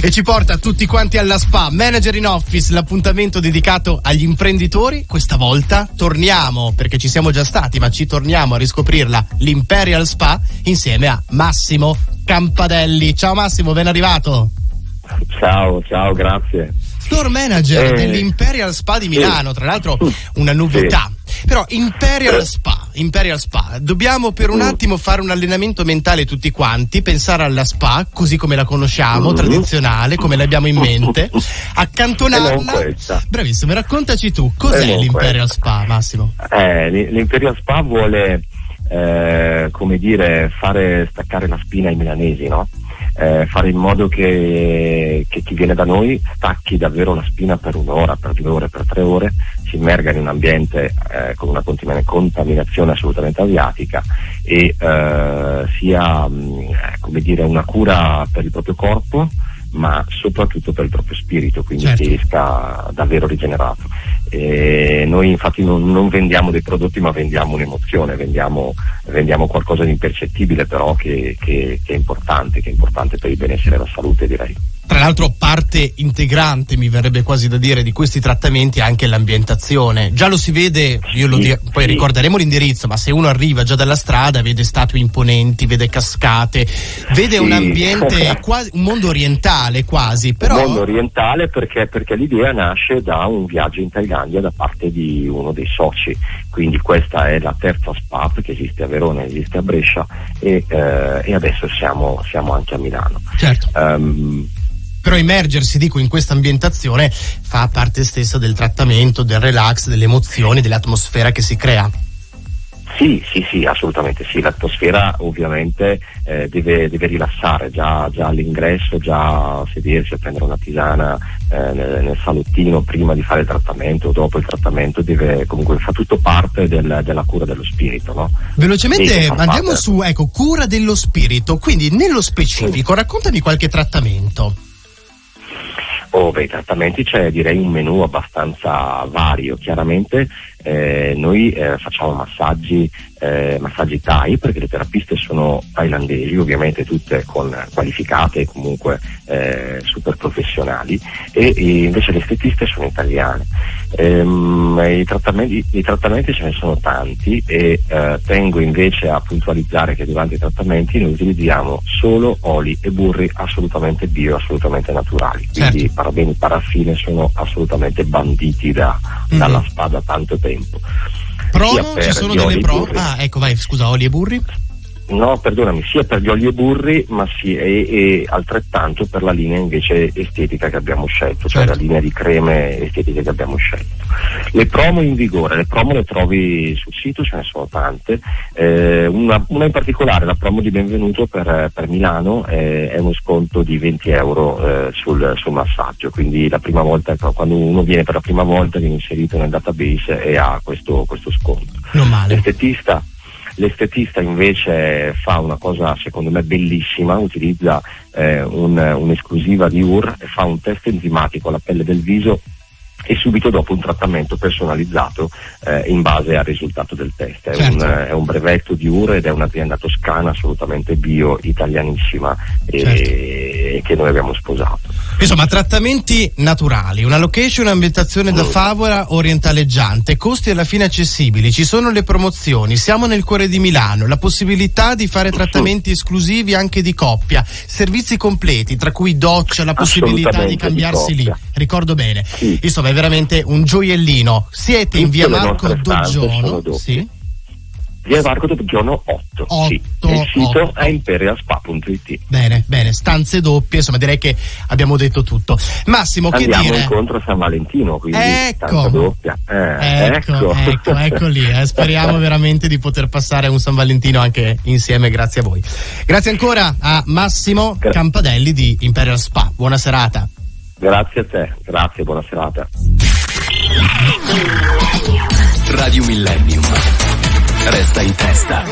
e ci porta tutti quanti alla Spa Manager in Office, l'appuntamento dedicato agli imprenditori. Questa volta torniamo, perché ci siamo già stati, ma ci torniamo a riscoprirla, l'Imperial Spa insieme a Massimo Campadelli. Ciao Massimo, ben arrivato. Ciao, ciao, grazie. Store Manager eh, dell'Imperial Spa di Milano, sì. tra l'altro una novità. Sì. Però Imperial Spa, Imperial Spa, dobbiamo per un mm. attimo fare un allenamento mentale tutti quanti, pensare alla spa così come la conosciamo, mm. tradizionale, come l'abbiamo in mente, accantonarla. Bravissimo, raccontaci tu, cos'è l'Imperial Spa, Massimo? Eh, L'Imperial Spa vuole, eh, come dire, fare staccare la spina ai milanesi, no? Eh, fare in modo che, che, chi viene da noi stacchi davvero la spina per un'ora, per due ore, per tre ore, si immerga in un ambiente eh, con una contaminazione assolutamente asiatica e eh, sia mh, mm, come dire, una cura per il proprio corpo ma soprattutto per il proprio spirito, quindi certo. che esca davvero rigenerato. E noi infatti non, non, vendiamo dei prodotti ma vendiamo un'emozione, vendiamo, vendiamo qualcosa di impercettibile però che, che, che, è importante, che è importante per il benessere e la salute direi. Tra l'altro parte integrante, mi verrebbe quasi da dire, di questi trattamenti è anche l'ambientazione. Già lo si vede, io lo di- poi sì. ricorderemo l'indirizzo, ma se uno arriva già dalla strada vede statue imponenti, vede cascate, vede sì. un ambiente quasi, un mondo orientale quasi. Però... Un mondo orientale perché, perché l'idea nasce da un viaggio in Thailandia da parte di uno dei soci. Quindi questa è la terza SPAP che esiste a Verona, esiste a Brescia e, eh, e adesso siamo, siamo, anche a Milano. Certo. Um, però immergersi, dico, in questa ambientazione fa parte stessa del trattamento, del relax, delle emozioni, dell'atmosfera che si crea. Sì, sì, sì, assolutamente sì, l'atmosfera ovviamente eh, deve, deve, rilassare, già, già, all'ingresso, già sedersi a prendere una tisana eh, nel, nel, salottino prima di fare il trattamento o dopo il trattamento, deve, comunque fa tutto parte del, della cura dello spirito. No? Velocemente andiamo parte... su, ecco, cura dello spirito, quindi nello specifico, raccontami qualche trattamento. Beh, i trattamenti c'è direi un menù abbastanza vario, chiaramente eh, noi eh, facciamo massaggi, eh, massaggi Thai perché le terapiste sono thailandesi, ovviamente tutte con qualificate e comunque eh, super professionali e, e, invece le estetiste sono italiane. Ehm, i, trattamenti, I, trattamenti, ce ne sono tanti e eh, tengo invece a puntualizzare che durante i trattamenti noi utilizziamo solo oli e burri assolutamente bio, assolutamente naturali, quindi certo. Parabeni paraffine sono assolutamente banditi da, mm-hmm. dalla spada tanto tempo. Pro ci sono delle pro? Ah, ecco, vai, scusa, oli e burri? No, perdonami, sia per gli oli e burri, ma sì, e, e, altrettanto per la linea invece estetica che abbiamo scelto, cioè certo. la linea di creme estetiche che abbiamo scelto. Le promo in vigore, le promo le trovi sul sito, ce ne sono tante. Eh, una, una, in particolare, la promo di benvenuto per, per Milano, eh, è uno sconto di 20 euro eh, sul, sul, massaggio, quindi la prima volta, quando uno viene per la prima volta viene inserito nel database e ha questo, questo sconto. Non male. L'estetista L'estetista invece fa una cosa secondo me bellissima, utilizza eh, un, un'esclusiva di UR e fa un test enzimatico alla pelle del viso e subito dopo un trattamento personalizzato eh, in base al risultato del test. È, certo. un, è, un, brevetto di UR ed è un'azienda toscana assolutamente bio, italianissima certo. e che noi abbiamo sposato. Insomma, trattamenti naturali, una location, un'ambientazione da mm. favola orientaleggiante, costi alla fine accessibili, ci sono le promozioni, siamo nel cuore di Milano, la possibilità di fare trattamenti esclusivi anche di coppia, servizi completi, tra cui doccia, la possibilità di cambiarsi di lì. Ricordo bene. Sì. Insomma, è veramente un gioiellino. Siete in via Marco Doggiono. Sì via Varco Dobbiano 8. 8 sì. Il sito 8. è imperialspa.it. Bene, bene, stanze doppie, insomma direi che abbiamo detto tutto. Massimo, Andiamo che dire? Andiamo incontro a San Valentino, quindi ecco. stanza doppia. Eh, ecco, ecco, ecco, ecco lì. Eh. Speriamo veramente di poter passare un San Valentino anche insieme, grazie a voi. Grazie ancora a Massimo Gra- Campadelli di Imperial Spa. Buona serata. Grazie a te, grazie, buona serata. Radio Millennium resta in testa.